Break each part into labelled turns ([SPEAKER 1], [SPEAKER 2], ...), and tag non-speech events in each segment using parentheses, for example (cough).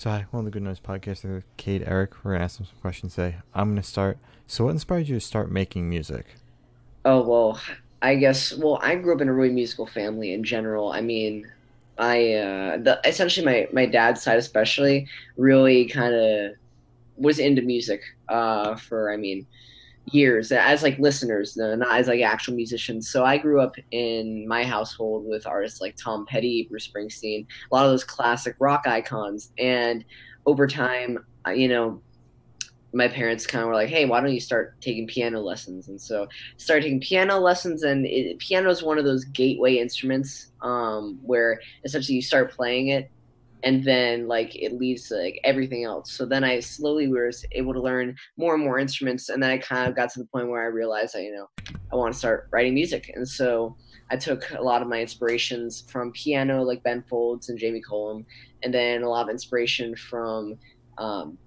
[SPEAKER 1] So hi, of the Good Noise podcaster, Cade Eric. We're gonna ask them some questions today. I'm gonna start. So what inspired you to start making music?
[SPEAKER 2] Oh well, I guess. Well, I grew up in a really musical family in general. I mean, I uh, the essentially my my dad's side especially really kind of was into music uh, for I mean years as like listeners, not as like actual musicians. So I grew up in my household with artists like Tom Petty, Bruce Springsteen, a lot of those classic rock icons. And over time, you know, my parents kind of were like, "Hey, why don't you start taking piano lessons?" And so started taking piano lessons. And piano is one of those gateway instruments um, where essentially you start playing it and then like it leads to like everything else. So then i slowly was able to learn more and more instruments and then i kind of got to the point where i realized that you know i want to start writing music. And so i took a lot of my inspirations from piano like ben folds and jamie cullum and then a lot of inspiration from um,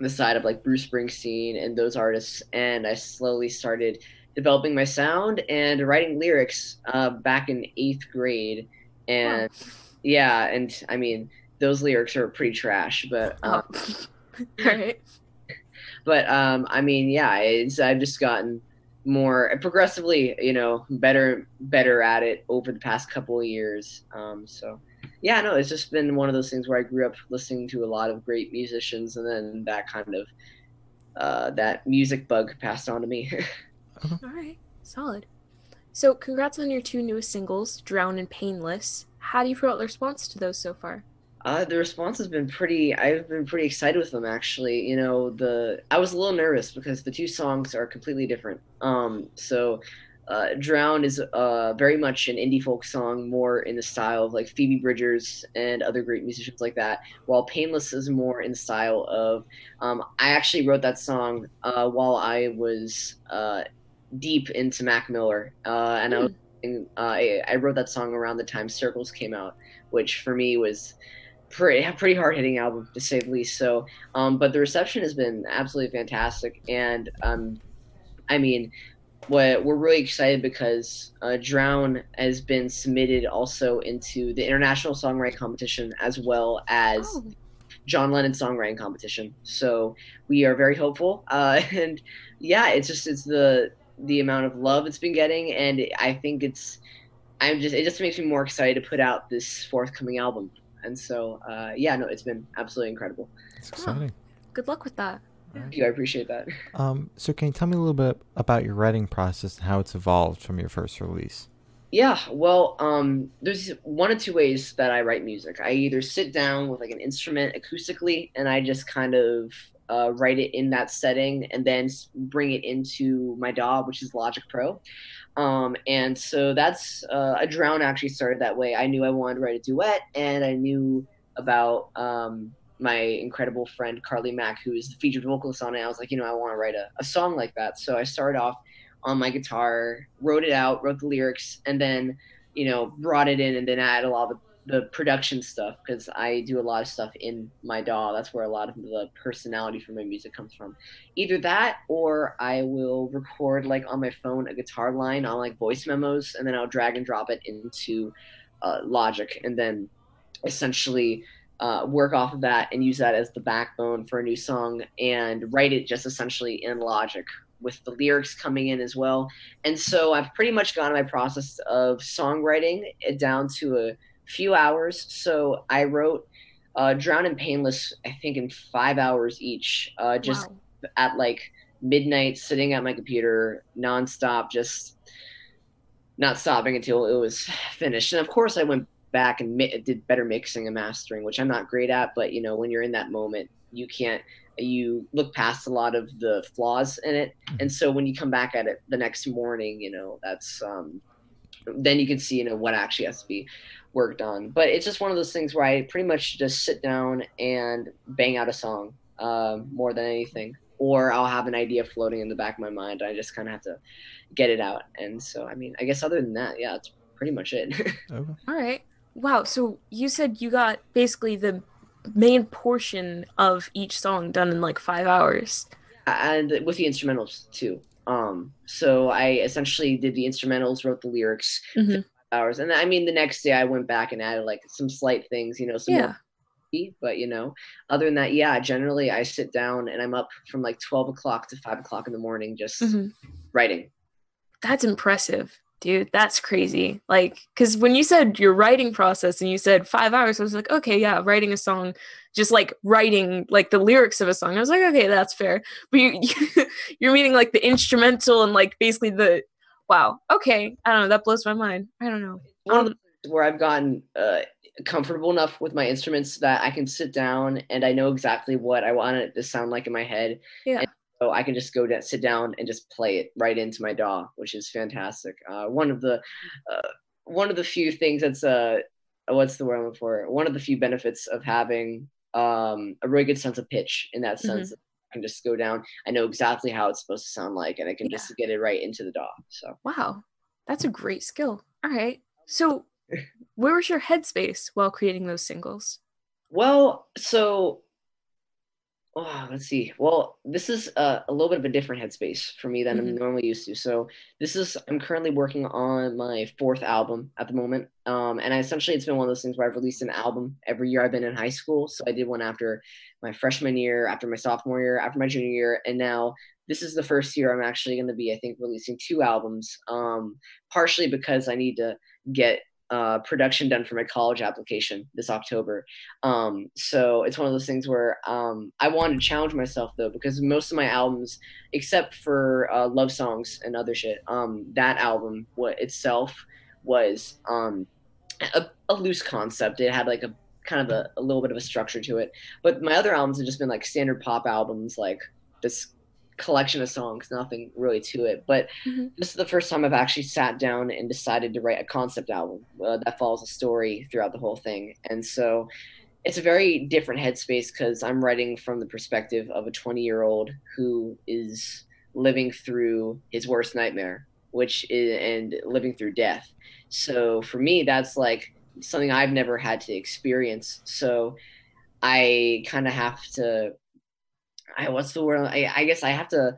[SPEAKER 2] the side of like bruce springsteen and those artists. And i slowly started developing my sound and writing lyrics uh, back in eighth grade. And wow. yeah and i mean those lyrics are pretty trash, but oh. um, (laughs) right. But um, I mean, yeah, it's I've just gotten more progressively, you know, better better at it over the past couple of years. Um, so yeah, no, it's just been one of those things where I grew up listening to a lot of great musicians, and then that kind of uh, that music bug passed on to me. (laughs)
[SPEAKER 3] All right, solid. So, congrats on your two newest singles, "Drown" and "Painless." How do you feel about the response to those so far?
[SPEAKER 2] Uh, the response has been pretty. I've been pretty excited with them actually. You know, the I was a little nervous because the two songs are completely different. Um, so, uh, "Drown" is uh, very much an indie folk song, more in the style of like Phoebe Bridgers and other great musicians like that. While "Painless" is more in the style of. Um, I actually wrote that song uh, while I was uh, deep into Mac Miller, uh, and mm. I, was, hmm. I I wrote that song around the time Circles came out, which for me was pretty pretty hard hitting album to say the least. So, um, but the reception has been absolutely fantastic, and um, I mean, what we're really excited because uh, Drown has been submitted also into the International Songwriting Competition as well as. Oh. John Lennon songwriting competition. So we are very hopeful, uh, (laughs) and yeah, it's just it's the the amount of love it's been getting, and I think it's I'm just it just makes me more excited to put out this forthcoming album. And so, uh, yeah, no, it's been absolutely incredible.
[SPEAKER 1] It's exciting.
[SPEAKER 3] Oh, good luck with that.
[SPEAKER 2] Thank you. I appreciate that. (laughs)
[SPEAKER 1] Um, so, can you tell me a little bit about your writing process and how it's evolved from your first release?
[SPEAKER 2] Yeah, well, um, there's one of two ways that I write music. I either sit down with like an instrument acoustically, and I just kind of uh, write it in that setting, and then bring it into my DAW, which is Logic Pro. Um, and so that's uh, a drown actually started that way. I knew I wanted to write a duet, and I knew about um, my incredible friend Carly Mack, who is the featured vocalist on it. I was like, you know, I want to write a, a song like that. So I started off on my guitar, wrote it out, wrote the lyrics, and then you know brought it in, and then added a lot of the the production stuff because I do a lot of stuff in my DAW. That's where a lot of the personality for my music comes from. Either that, or I will record like on my phone a guitar line on like voice memos, and then I'll drag and drop it into uh, Logic, and then essentially uh, work off of that and use that as the backbone for a new song and write it just essentially in Logic with the lyrics coming in as well. And so I've pretty much gotten my process of songwriting down to a few hours. So I wrote uh, Drown and Painless, I think, in five hours each, uh, just wow. at like midnight, sitting at my computer nonstop, just not stopping until it was finished. And of course, I went back and mi- did better mixing and mastering, which I'm not great at. But you know, when you're in that moment, you can't. You look past a lot of the flaws in it, mm-hmm. and so when you come back at it the next morning, you know that's um, then you can see you know what actually has to be worked on. But it's just one of those things where I pretty much just sit down and bang out a song uh, more than anything. Or I'll have an idea floating in the back of my mind. I just kind of have to get it out. And so, I mean, I guess other than that, yeah, that's pretty much it. (laughs)
[SPEAKER 3] okay. All right. Wow. So you said you got basically the main portion of each song done in like five hours.
[SPEAKER 2] And with the instrumentals too. Um, so I essentially did the instrumentals, wrote the lyrics, mm-hmm hours. And I mean, the next day I went back and added like some slight things, you know, some
[SPEAKER 3] yeah.
[SPEAKER 2] but you know, other than that, yeah, generally I sit down and I'm up from like 12 o'clock to 5 o'clock in the morning just
[SPEAKER 3] Mhm.
[SPEAKER 2] writing.
[SPEAKER 3] That's impressive, dude. That's crazy. Like, because when you said your writing process and you said five hours, I was like, okay, yeah, writing a song, just like writing like the lyrics of a song. I was like, okay, that's fair. But you, you (laughs) you're meaning like the instrumental and like basically the wow. Okay, I don't know. That blows my mind. I don't know.
[SPEAKER 2] one of the things where I've gotten uh, comfortable enough with my instruments that I can sit down and I know exactly what I want it to sound like in my head.
[SPEAKER 3] Yeah.
[SPEAKER 2] And so I can just go down, sit down, and just play it right into my DAW, which is fantastic. Uh, one of the uh, one of the few things that's uh, what's the word I'm looking for? One of the few benefits of having um, a really good sense of pitch in that sense. I can just go down. I know exactly how it's supposed to sound like, and I can just get it right into the DAW. So.
[SPEAKER 3] Wow, that's a great skill. All right. So, (laughs) where was your headspace while creating those singles?
[SPEAKER 2] Well, so oh, let's see. Well, this is a, a little bit of a different headspace for me than I'm
[SPEAKER 3] Mhm.
[SPEAKER 2] normally used to. So this is I'm currently working on my fourth album at the moment. Um, and I, essentially it's been one of those things where I've released an album every year I've been in high school. So I did one after my freshman year, after my sophomore year, after my junior year, and now this is the first year I'm actually going to be, I think, releasing two albums. Um, partially because I need to get uh, production done for my college application this October. Um, so it's one of those things where um, I wanted to challenge myself though, because most of my albums, except for uh, love songs and other shit, um, that album what itself was um, a, a loose concept. It had like a kind of a, a little bit of a structure to it. But my other albums have just been like standard pop albums, like this collection of songs, nothing really to it. But
[SPEAKER 3] Mhm.
[SPEAKER 2] this is the first time I've actually sat down and decided to write a concept album uh, that follows a story throughout the whole thing. And so it's a very different headspace because I'm writing from the perspective of a 20 year old who is living through his worst nightmare, which is and living through death. So for me, that's like something I've never had to experience. So I kind of have to. I what's the word? I, I guess I have to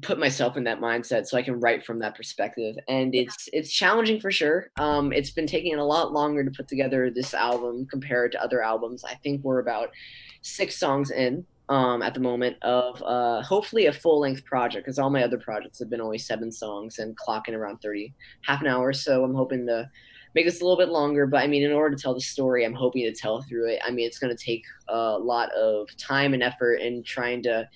[SPEAKER 2] put myself in that mindset so I can write from that perspective. And it's it's challenging for sure. Um, it's been taking a lot longer to put together this album compared to other albums. I think we're about six songs in um, at the moment of uh, hopefully a full length project because all my other projects have been only seven songs and clocking around 30, half an hour. So I'm hoping to make this a little bit longer. But I mean, in order to tell the story, I'm hoping to tell through it. I mean, it's going to take a lot of time and effort and trying to.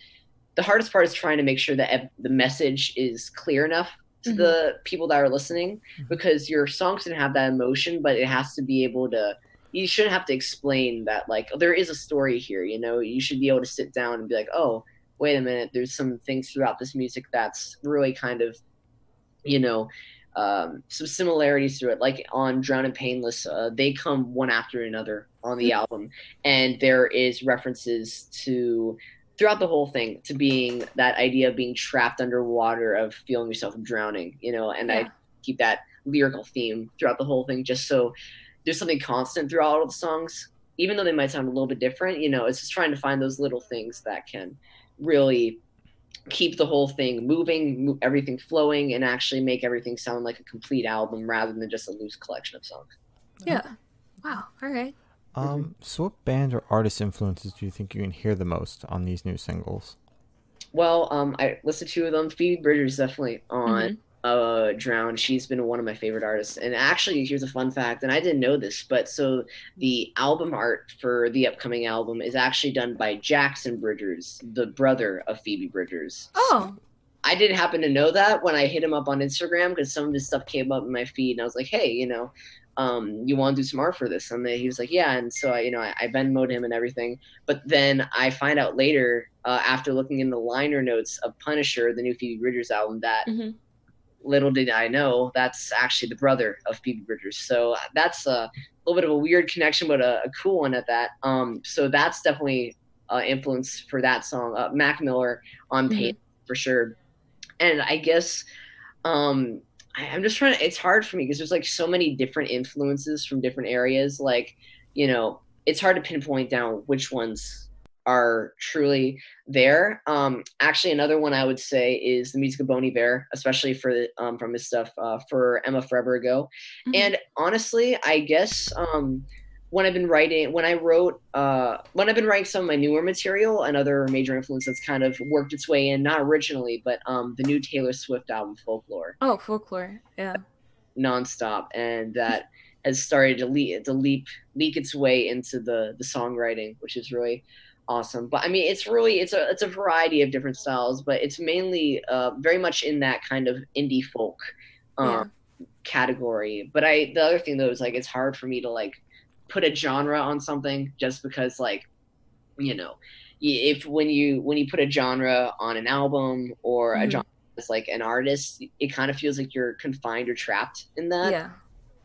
[SPEAKER 2] The hardest part is trying to make sure that the message is clear enough to
[SPEAKER 3] Mhm.
[SPEAKER 2] the people that are listening
[SPEAKER 1] Mhm.
[SPEAKER 2] because your songs can have that emotion, but it has to be able to. You shouldn't have to explain that, like, there is a story here. You know, you should be able to sit down and be like, oh, wait a minute, there's some things throughout this music that's really kind of, you know, um, some similarities to it. Like on Drown and Painless, uh, they come one after another on the album, and there is references to throughout the whole thing to being that idea of being trapped underwater, of feeling yourself drowning. You know, and
[SPEAKER 3] Yeah.
[SPEAKER 2] I keep that lyrical theme throughout the whole thing, just so there's something constant throughout all the songs. Even though they might sound a little bit different, you know, it's just trying to find those little things that can really keep the whole thing moving, mo- everything flowing, and actually make everything sound like a complete album rather than just a loose collection of songs.
[SPEAKER 3] Yeah. Wow. All right.
[SPEAKER 1] Um, so what band or artist influences do you think you can hear the most on these new singles?
[SPEAKER 2] Well, um, I listened to two of them. Phoebe Bridgers definitely on
[SPEAKER 3] Mhm.
[SPEAKER 2] Uh, Drown. She's been one of my favorite artists. And actually, here's a fun fact, and I didn't know this, but so the album art for the upcoming album is actually done by Jackson Bridgers, the brother of Phoebe Bridgers.
[SPEAKER 3] Oh.
[SPEAKER 2] I didn't happen to know that when I hit him up on Instagram because some of his stuff came up in my feed, and I was like, "Hey, you know, um, you want to do some art for this?" And he was like, "Yeah." And so I, you know, I, I Venmoed him and everything. But then I find out later, uh, after looking in the liner notes of Punisher, the new Phoebe Bridgers album, that
[SPEAKER 3] Mhm.
[SPEAKER 2] Little did I know that's actually the brother of Phoebe Bridgers. So that's a little bit of a weird connection, but a, a cool one at that. Um, so that's definitely uh, influence for that song. Uh, Mac Miller on
[SPEAKER 3] Mhm.
[SPEAKER 2] Pain for sure. And I guess um, I, I'm just trying to. It's hard for me because there's like so many different influences from different areas. Like you know, it's hard to pinpoint down which ones are truly there. Um, actually, another one I would say is the music of Bon Iver, especially for um, from his stuff uh, for Emma Forever Ago.
[SPEAKER 3] Mhm.
[SPEAKER 2] And honestly, I guess um, when I've been writing, when I wrote, uh, when I've been writing some of my newer material, another major influence that's kind of worked its way in, not originally, but um, the new Taylor Swift album, Folklore.
[SPEAKER 3] Oh, Folklore, yeah.
[SPEAKER 2] Nonstop, and that has started to leap, to leap, leak its way into the the songwriting, which is really awesome. But I mean, it's really it's a it's a variety of different styles, but it's mainly uh, very much in that kind of indie folk. Um,
[SPEAKER 3] Yeah.
[SPEAKER 2] category but i the other thing though is like it's hard for me to like put a genre on something just because like you know if when you when you put a genre on an album or a
[SPEAKER 3] Mhm.
[SPEAKER 2] genre as like an artist it kind of feels like you're confined or trapped in that
[SPEAKER 3] yeah.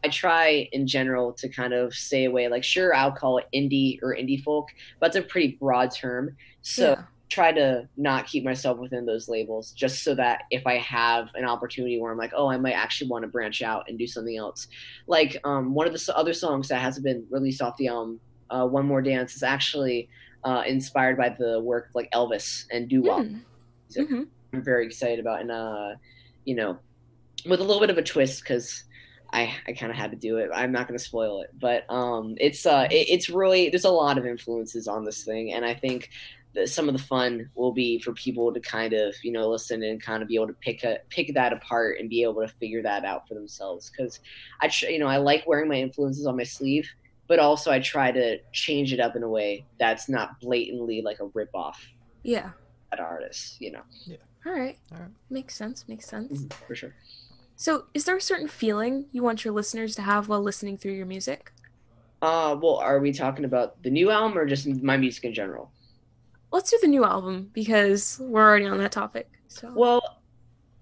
[SPEAKER 2] I try in general to kind of stay away like sure i'll call it indie or indie folk but it's a pretty broad term so
[SPEAKER 3] yeah.
[SPEAKER 2] try to not keep myself within those labels just so that if I have an opportunity where I'm like, oh, I might actually want to branch out and do something else. Like um, one of the other songs that hasn't been released off the album, uh, One More Dance, is actually uh, inspired by the work of, like Elvis and doo wop.
[SPEAKER 3] Mm. Mhm.
[SPEAKER 2] I'm very excited about, and uh, you know, with a little bit of a twist because I I kind of had to do it. I'm not going to spoil it, but um, it's uh, it, it's really there's a lot of influences on this thing, and I think that some of the fun will be for people to kind of you know listen and kind of be able to pick a pick that apart and be able to figure that out for themselves. Because I tr- you know I like wearing my influences on my sleeve. But also, I try to change it up in a way that's not blatantly like a rip off
[SPEAKER 3] Yeah.
[SPEAKER 2] at artists, you know, Yeah.
[SPEAKER 3] All right.
[SPEAKER 1] All right.
[SPEAKER 3] Makes sense. Makes sense.
[SPEAKER 2] for sure.
[SPEAKER 3] So, is there a certain feeling you want your listeners to have while listening through your music?
[SPEAKER 2] Uh, well, are we talking about the new album or just my music in general?
[SPEAKER 3] Let's do the new album because we're already on that topic. So,
[SPEAKER 2] Well,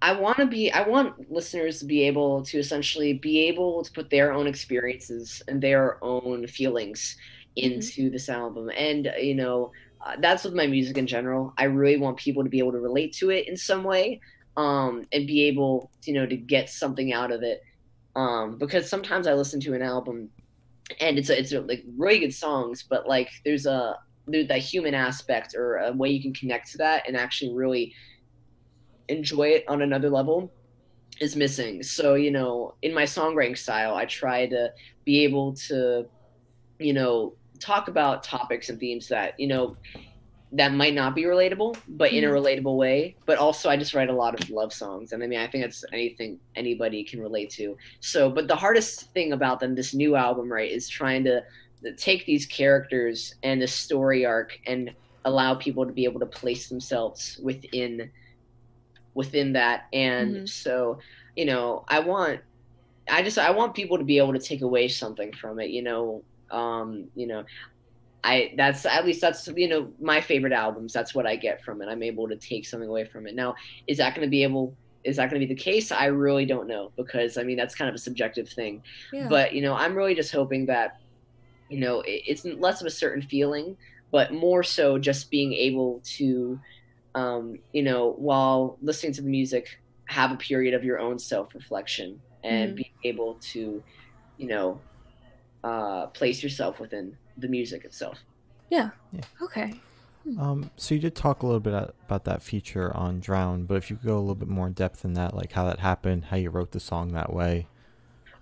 [SPEAKER 2] I want to be, I want listeners to be able to essentially be able to put their own experiences and their own feelings into this album. And, uh, you know, uh, that's with my music in general. I really want people to be able to relate to it in some way um, and be able, you know, to get something out of it. Um, because sometimes I listen to an album and it's a, it's a, like really good songs, but like there's a there's that human aspect or a way you can connect to that and actually really enjoy it on another level is missing. So, you know, in my songwriting style, I try to be able to, you know, talk about topics and themes that, you know, that might not be relatable, but in a relatable way. But also, I just write a lot of love songs, and I mean, I think that's anything anybody can relate to. So, but the hardest thing about them, this new album, right, is trying to take these characters and the story arc and allow people to be able to place themselves within within that. And
[SPEAKER 3] Mhm.
[SPEAKER 2] so, you know, I want, I just, I want people to be able to take away something from it. You know, um, you know, I that's at least that's you know my favorite albums. That's what I get from it. I'm able to take something away from it. Now, is that going to be able? Is that going to be the case? I really don't know because I mean that's kind of a subjective thing.
[SPEAKER 3] yeah.
[SPEAKER 2] But you know, I'm really just hoping that you know it, it's less of a certain feeling, but more so just being able to, um, you know, while listening to the music, have a period of your own self reflection and
[SPEAKER 3] Mhm.
[SPEAKER 2] be able to, you know, uh, place yourself within the music itself. Yeah.
[SPEAKER 3] Okay.
[SPEAKER 1] Um, so you did talk a little bit about that feature on Drown, but if you could go a little bit more in depth in that, like how that happened, how you wrote the song that way.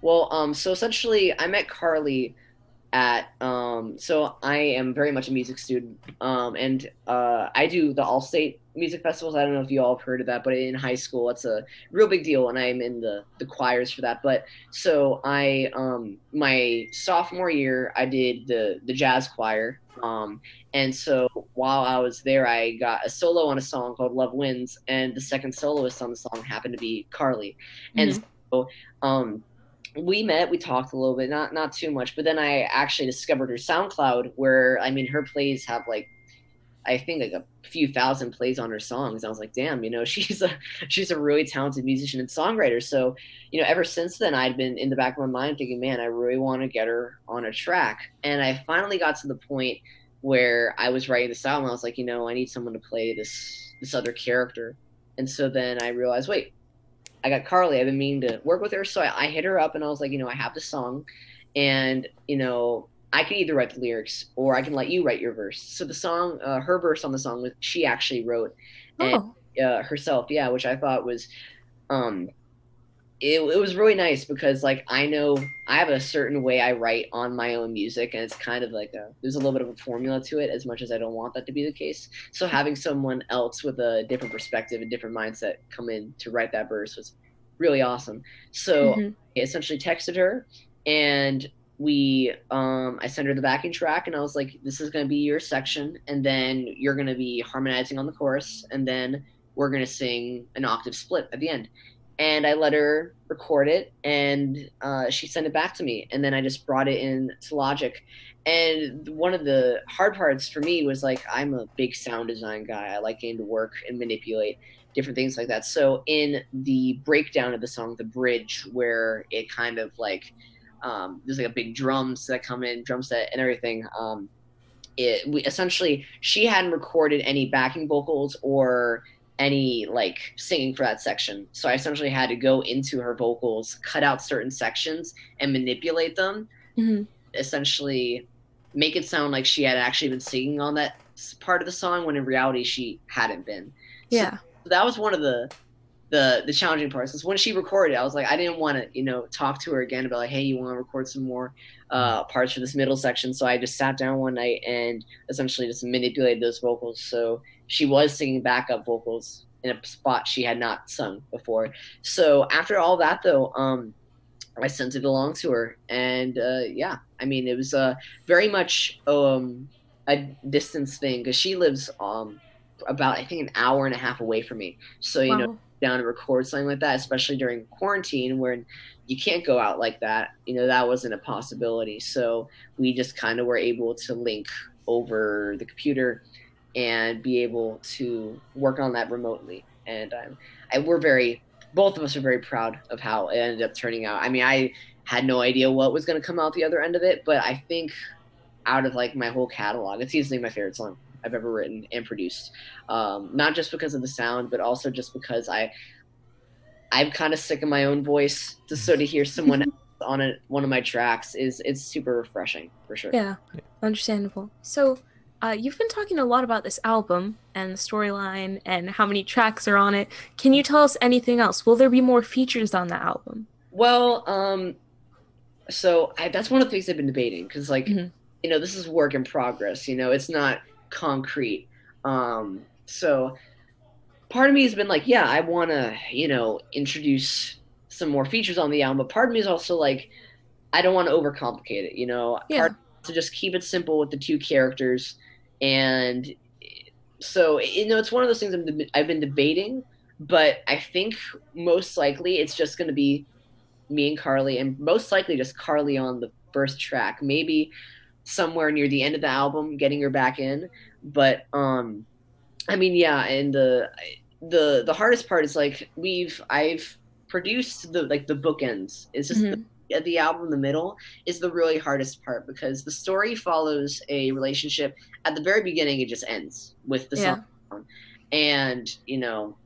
[SPEAKER 2] Well, um, so essentially, I met Carly at um, so I am very much a music student, um, and uh, I do the All-State music festivals. I don't know if you all have heard of that, but in high school, it's a real big deal, and I'm in the the choirs for that. But so I, um, my sophomore year, I did the the jazz choir, um, and so while I was there, I got a solo on a song called "Love Wins," and the second soloist on the song happened to be Carly, and
[SPEAKER 3] Mhm.
[SPEAKER 2] so um we met we talked a little bit not not too much but then i actually discovered her soundcloud where i mean her plays have like i think like a few thousand plays on her songs. I was like damn you know (laughs) she's a she's a really talented musician and songwriter. So you know ever since then i'd been in the back of my mind thinking man i really want to get her on a track. And i finally got to the point where i was writing this album. I was like you know i need someone to play this this other character. And so then i realized wait I got Carly. I've been meaning to work with her, so I, I hit her up and I was like, you know, I have the song, and you know, I can either write the lyrics or I can let you write your verse. So the song, uh, her verse on the song, was she actually wrote and,
[SPEAKER 3] Oh,
[SPEAKER 2] uh, herself, yeah, which I thought was, um, it, it was really nice because like I know I have a certain way I write on my own music and it's kind of like a there's a little bit of a formula to it as much as I don't want that to be the case. So having someone else with a different perspective and different mindset come in to write that verse was really awesome. So
[SPEAKER 3] Mhm.
[SPEAKER 2] I essentially texted her and we um I sent her the backing track and I was like this is going to be your section and then you're going to be harmonizing on the chorus and then we're going to sing an octave split at the end and I let her record it, and uh, she sent it back to me, and then I just brought it in to Logic. And one of the hard parts for me was like I'm a big sound design guy. I like getting to work and manipulate different things like that. So in the breakdown of the song, the bridge, where it kind of like um, there's like a big drums that come in, drum set and everything. Um, it we essentially she hadn't recorded any backing vocals or any like singing for that section. So I essentially had to go into her vocals, cut out certain sections, and manipulate them.
[SPEAKER 3] Mhm.
[SPEAKER 2] Essentially, make it sound like she had actually been singing on that part of the song when in reality she hadn't been.
[SPEAKER 3] Yeah.
[SPEAKER 2] So that was one of the the the challenging parts. Is when she recorded, I was like, I didn't want to you know talk to her again about like, hey, you want to record some more uh, parts for this middle section? So I just sat down one night and essentially just manipulated those vocals. So she was singing backup vocals in a spot she had not sung before. So after all that, though, um, I sent it along to her, and uh, yeah, I mean, it was uh, very much um, a distance thing because she lives um, about I think an hour and a half away from me. So you know,
[SPEAKER 3] Wow.
[SPEAKER 2] Down and record something like that, especially during quarantine where you can't go out like that. You know, that wasn't a possibility. So we just kind of were able to link over the computer and be able to work on that remotely. And I'm, I, we're very, both of us are very proud of how it ended up turning out. I mean, I had no idea what was going to come out the other end of it, but I think out of like my whole catalog, it's easily my favorite song I've ever written and produced. Um, not just because of the sound, but also just because I, I'm kind of sick of my own voice. Just so to hear someone (laughs) else on a, one of my tracks is it's super refreshing for sure.
[SPEAKER 3] Yeah, understandable. So, uh, you've been talking a lot about this album and the storyline and how many tracks are on it. Can you tell us anything else? Will there be more features on the album?
[SPEAKER 2] Well, um, so I, that's one of the things I've been debating because, like,
[SPEAKER 3] Mhm.
[SPEAKER 2] you know, this is work in progress. You know, it's not concrete. Um, so part of me has been like, yeah, I want to, you know, introduce some more features on the album, but part of me is also like, I don't want to overcomplicate it. You know,
[SPEAKER 3] Yeah.
[SPEAKER 2] to just keep it simple with the two characters, and so you know, it's one of those things I'm deb- I've been debating, but I think most likely it's just going to be me and Carly, and most likely just Carly on the first track. Maybe somewhere near the end of the album, getting her back in. But um, I mean, yeah, and the the the hardest part is like we've I've produced the like the bookends. It's just
[SPEAKER 3] Mhm.
[SPEAKER 2] the, the album in the middle is the really hardest part because the story follows a relationship. At the very beginning, it just ends with the
[SPEAKER 3] Yeah.
[SPEAKER 2] song, and you know,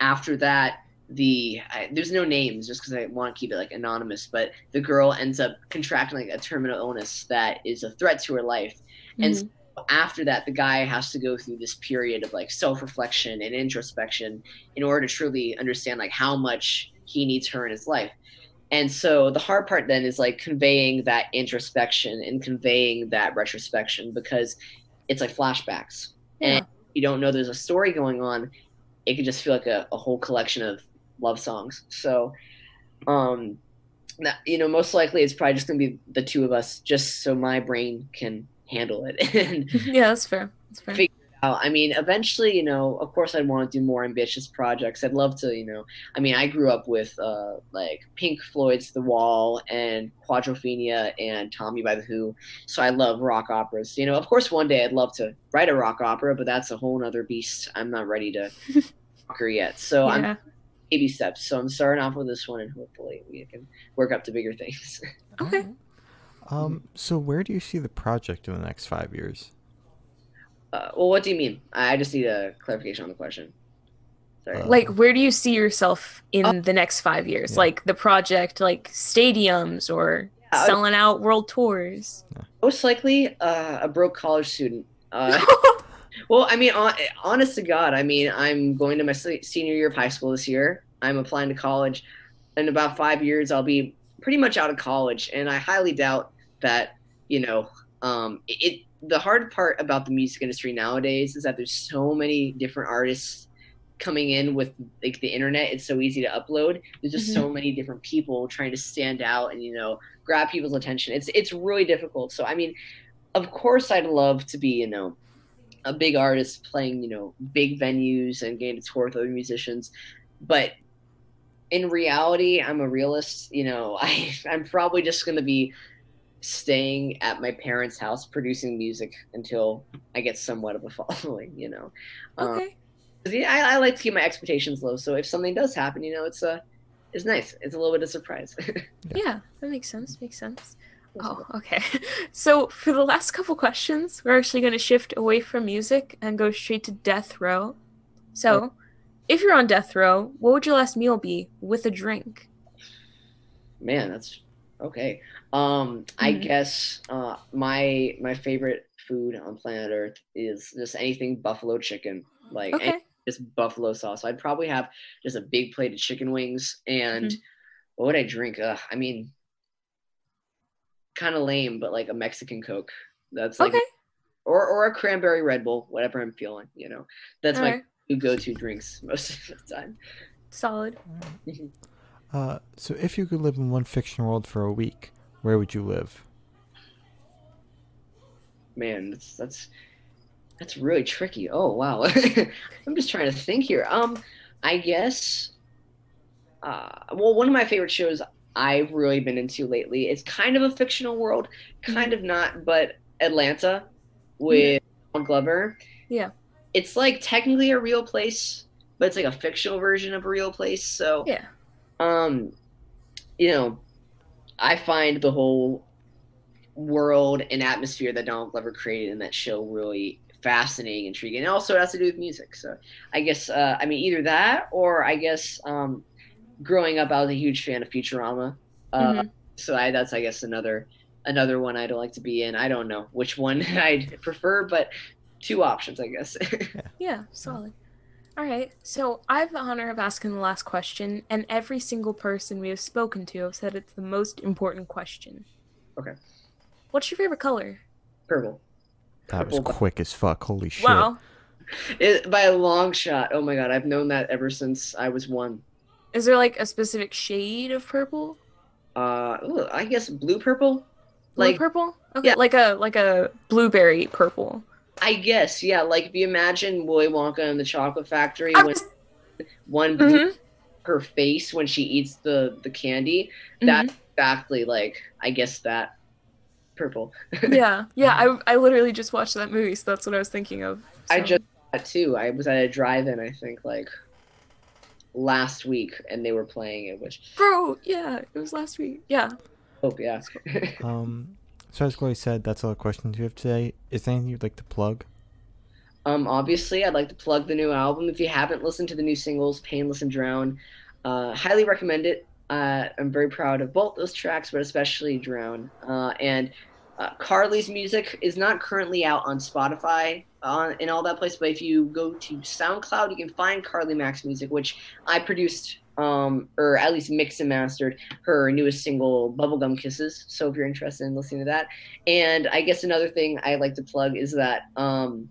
[SPEAKER 2] after that the I, there's no names just because I want to keep it like anonymous, but the girl ends up contracting like a terminal illness that is a threat to her life. And
[SPEAKER 3] Mhm.
[SPEAKER 2] After that, the guy has to go through this period of like self-reflection and introspection in order to truly understand like how much he needs her in his life. And so the hard part then is like conveying that introspection and conveying that retrospection because it's like flashbacks
[SPEAKER 3] yeah.
[SPEAKER 2] and you don't know there's a story going on, it could just feel like a, a whole collection of love songs. So, um, that, you know, most likely it's probably just gonna be the two of us, just so my brain can handle it. (laughs) and (laughs)
[SPEAKER 3] yeah, that's fair. That's fair.
[SPEAKER 2] Fig- uh, I mean, eventually, you know, of course, I'd want to do more ambitious projects. I'd love to, you know, I mean, I grew up with uh, like Pink Floyd's The Wall and Quadrophenia and Tommy by the Who, so I love rock operas. You know, of course, one day I'd love to write a rock opera, but that's a whole other beast. I'm not ready to (laughs) yet. So I'm
[SPEAKER 3] yeah.
[SPEAKER 2] Baby steps. So I'm starting off with this one, and hopefully we can work up to bigger things. (laughs)
[SPEAKER 3] Okay.
[SPEAKER 1] Um, so where do you see the project in the next five years?
[SPEAKER 2] Uh, well, what do you mean? I I just need a clarification on the question. Sorry.
[SPEAKER 1] Uh,
[SPEAKER 3] Like, where do you see yourself in
[SPEAKER 2] Oh.
[SPEAKER 3] the next five years?
[SPEAKER 1] Yeah.
[SPEAKER 3] Like the project, like stadiums or
[SPEAKER 2] Yeah, I-
[SPEAKER 3] selling out world tours.
[SPEAKER 2] Most likely, uh, a broke college student. (laughs) (laughs) Well, I mean, hon- honest to God, I mean, I'm going to my senior year of high school this year. I'm applying to college. in about five years I'll be pretty much out of college, and I highly doubt that you know um, it. The hard part about the music industry nowadays is that there's so many different artists coming in with like the internet. It's so easy to upload. There's just so many different people trying to stand out and you know grab people's attention. It's it's really difficult. So I mean, of course I'd love to be you know a big artist playing you know big venues and getting to tour with other musicians, but in reality, I'm a realist. You know, (laughs) I I'm probably just gonna be staying at my parents' house producing music until I get somewhat of a (laughs) following. You know. Um,
[SPEAKER 3] Okay.
[SPEAKER 2] yeah, I, I like to keep my expectations low. So if something does happen, you know, it's a it's nice. It's a little bit of a surprise. (laughs)
[SPEAKER 3] Yeah, that makes sense. Makes sense. Oh, okay. (laughs) So for the last couple questions, we're actually going to shift away from music and go straight to death row. So, if you're on death row, what would your last meal be with a drink?
[SPEAKER 2] Man, that's okay. Um, I
[SPEAKER 3] Mhm.
[SPEAKER 2] guess uh, my my favorite food on planet Earth is just anything buffalo chicken, like any-
[SPEAKER 3] Okay.
[SPEAKER 2] just buffalo sauce. I'd probably have just a big plate of chicken wings, and what would I drink? Ugh, I mean, kind of lame, but like a Mexican Coke. That's like,
[SPEAKER 3] Okay.
[SPEAKER 2] or or a cranberry Red Bull, whatever I'm feeling. You know, that's my
[SPEAKER 3] Alright.
[SPEAKER 2] two go-to drinks (laughs) most of the time.
[SPEAKER 3] Solid.
[SPEAKER 1] Uh, so if you could live in one fiction world for a week, where would you live?
[SPEAKER 2] Man, that's that's that's really tricky. Oh wow, (laughs) I'm just trying to think here. Um, I guess. Uh, well, one of my favorite shows I've really been into lately. It's kind of a fictional world, kind of not, but Atlanta with Donald Glover.
[SPEAKER 3] Yeah.
[SPEAKER 2] It's like technically a real place, but it's like a fictional version of a real place. So
[SPEAKER 3] Yeah.
[SPEAKER 2] um you know i find the whole world and atmosphere that donald glover created in that show really fascinating intriguing and also it has to do with music so i guess uh, i mean either that or i guess um growing up i was a huge fan of futurama uh,
[SPEAKER 3] Mhm.
[SPEAKER 2] so I, that's i guess another another one i'd like to be in i don't know which one (laughs) i'd prefer but two options i guess (laughs)
[SPEAKER 3] Yeah, solid. All right. So I have the honor of asking the last question, and every single person we have spoken to have said it's the most important question.
[SPEAKER 2] Okay.
[SPEAKER 3] What's your favorite color?
[SPEAKER 2] purple
[SPEAKER 1] That was
[SPEAKER 2] Purple.
[SPEAKER 1] quick as fuck. Holy shit.
[SPEAKER 3] Wow.
[SPEAKER 2] it, by a long shot oh my god i've known that ever since i was one
[SPEAKER 3] Is there like a specific shade of purple?
[SPEAKER 2] uh ooh, i guess blue purple
[SPEAKER 3] Blue
[SPEAKER 2] like
[SPEAKER 3] purple? Okay.
[SPEAKER 2] yeah.
[SPEAKER 3] Like a like a blueberry purple.
[SPEAKER 2] i guess yeah like if you imagine willy wonka and the chocolate factory
[SPEAKER 3] I
[SPEAKER 2] when
[SPEAKER 3] was-
[SPEAKER 2] one
[SPEAKER 3] Mhm,
[SPEAKER 2] her face when she eats the the candy
[SPEAKER 3] mhm.
[SPEAKER 2] that's exactly like i guess that purple (laughs)
[SPEAKER 3] yeah, yeah. I I literally just watched that movie, so that's what I was thinking of.
[SPEAKER 2] i just that too i was at a drive-in i think like last week and they were playing it which
[SPEAKER 3] bro, yeah, it was last week. Yeah.
[SPEAKER 2] hope yeah (laughs)
[SPEAKER 1] Um, so as Chloe said, that's all the questions we have today. Is there anything you'd like to plug?
[SPEAKER 2] Um, obviously, I'd like to plug the new album. If you haven't listened to the new singles, Painless and Drown, uh, highly recommend it. Uh, I'm very proud of both those tracks, but especially Drown. Uh, and uh, Carly's music is not currently out on Spotify on in all that place, but if you go to SoundCloud, you can find Carly Mack's music, which I produced, um, or at least mixed and mastered her newest single, Bubblegum Kisses. So if you're interested in listening to that, and I guess another thing I like to plug is that. Um,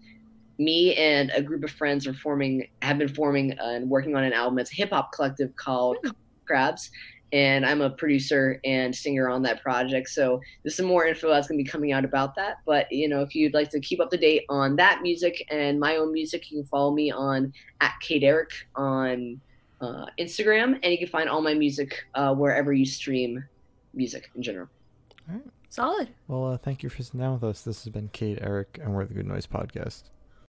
[SPEAKER 2] me and a group of friends are forming have been forming and working on an album it's a hip-hop collective called crabs and i'm a producer and singer on that project so there's some more info that's going to be coming out about that but you know if you'd like to keep up to date on that music and my own music you can follow me on at kate eric on uh, instagram and you can find all my music uh, wherever you stream music in general All right,
[SPEAKER 3] Solid.
[SPEAKER 1] Well, uh, thank you for sitting down with us. This has been Kate, Eric, and we're the Good Noise Podcast.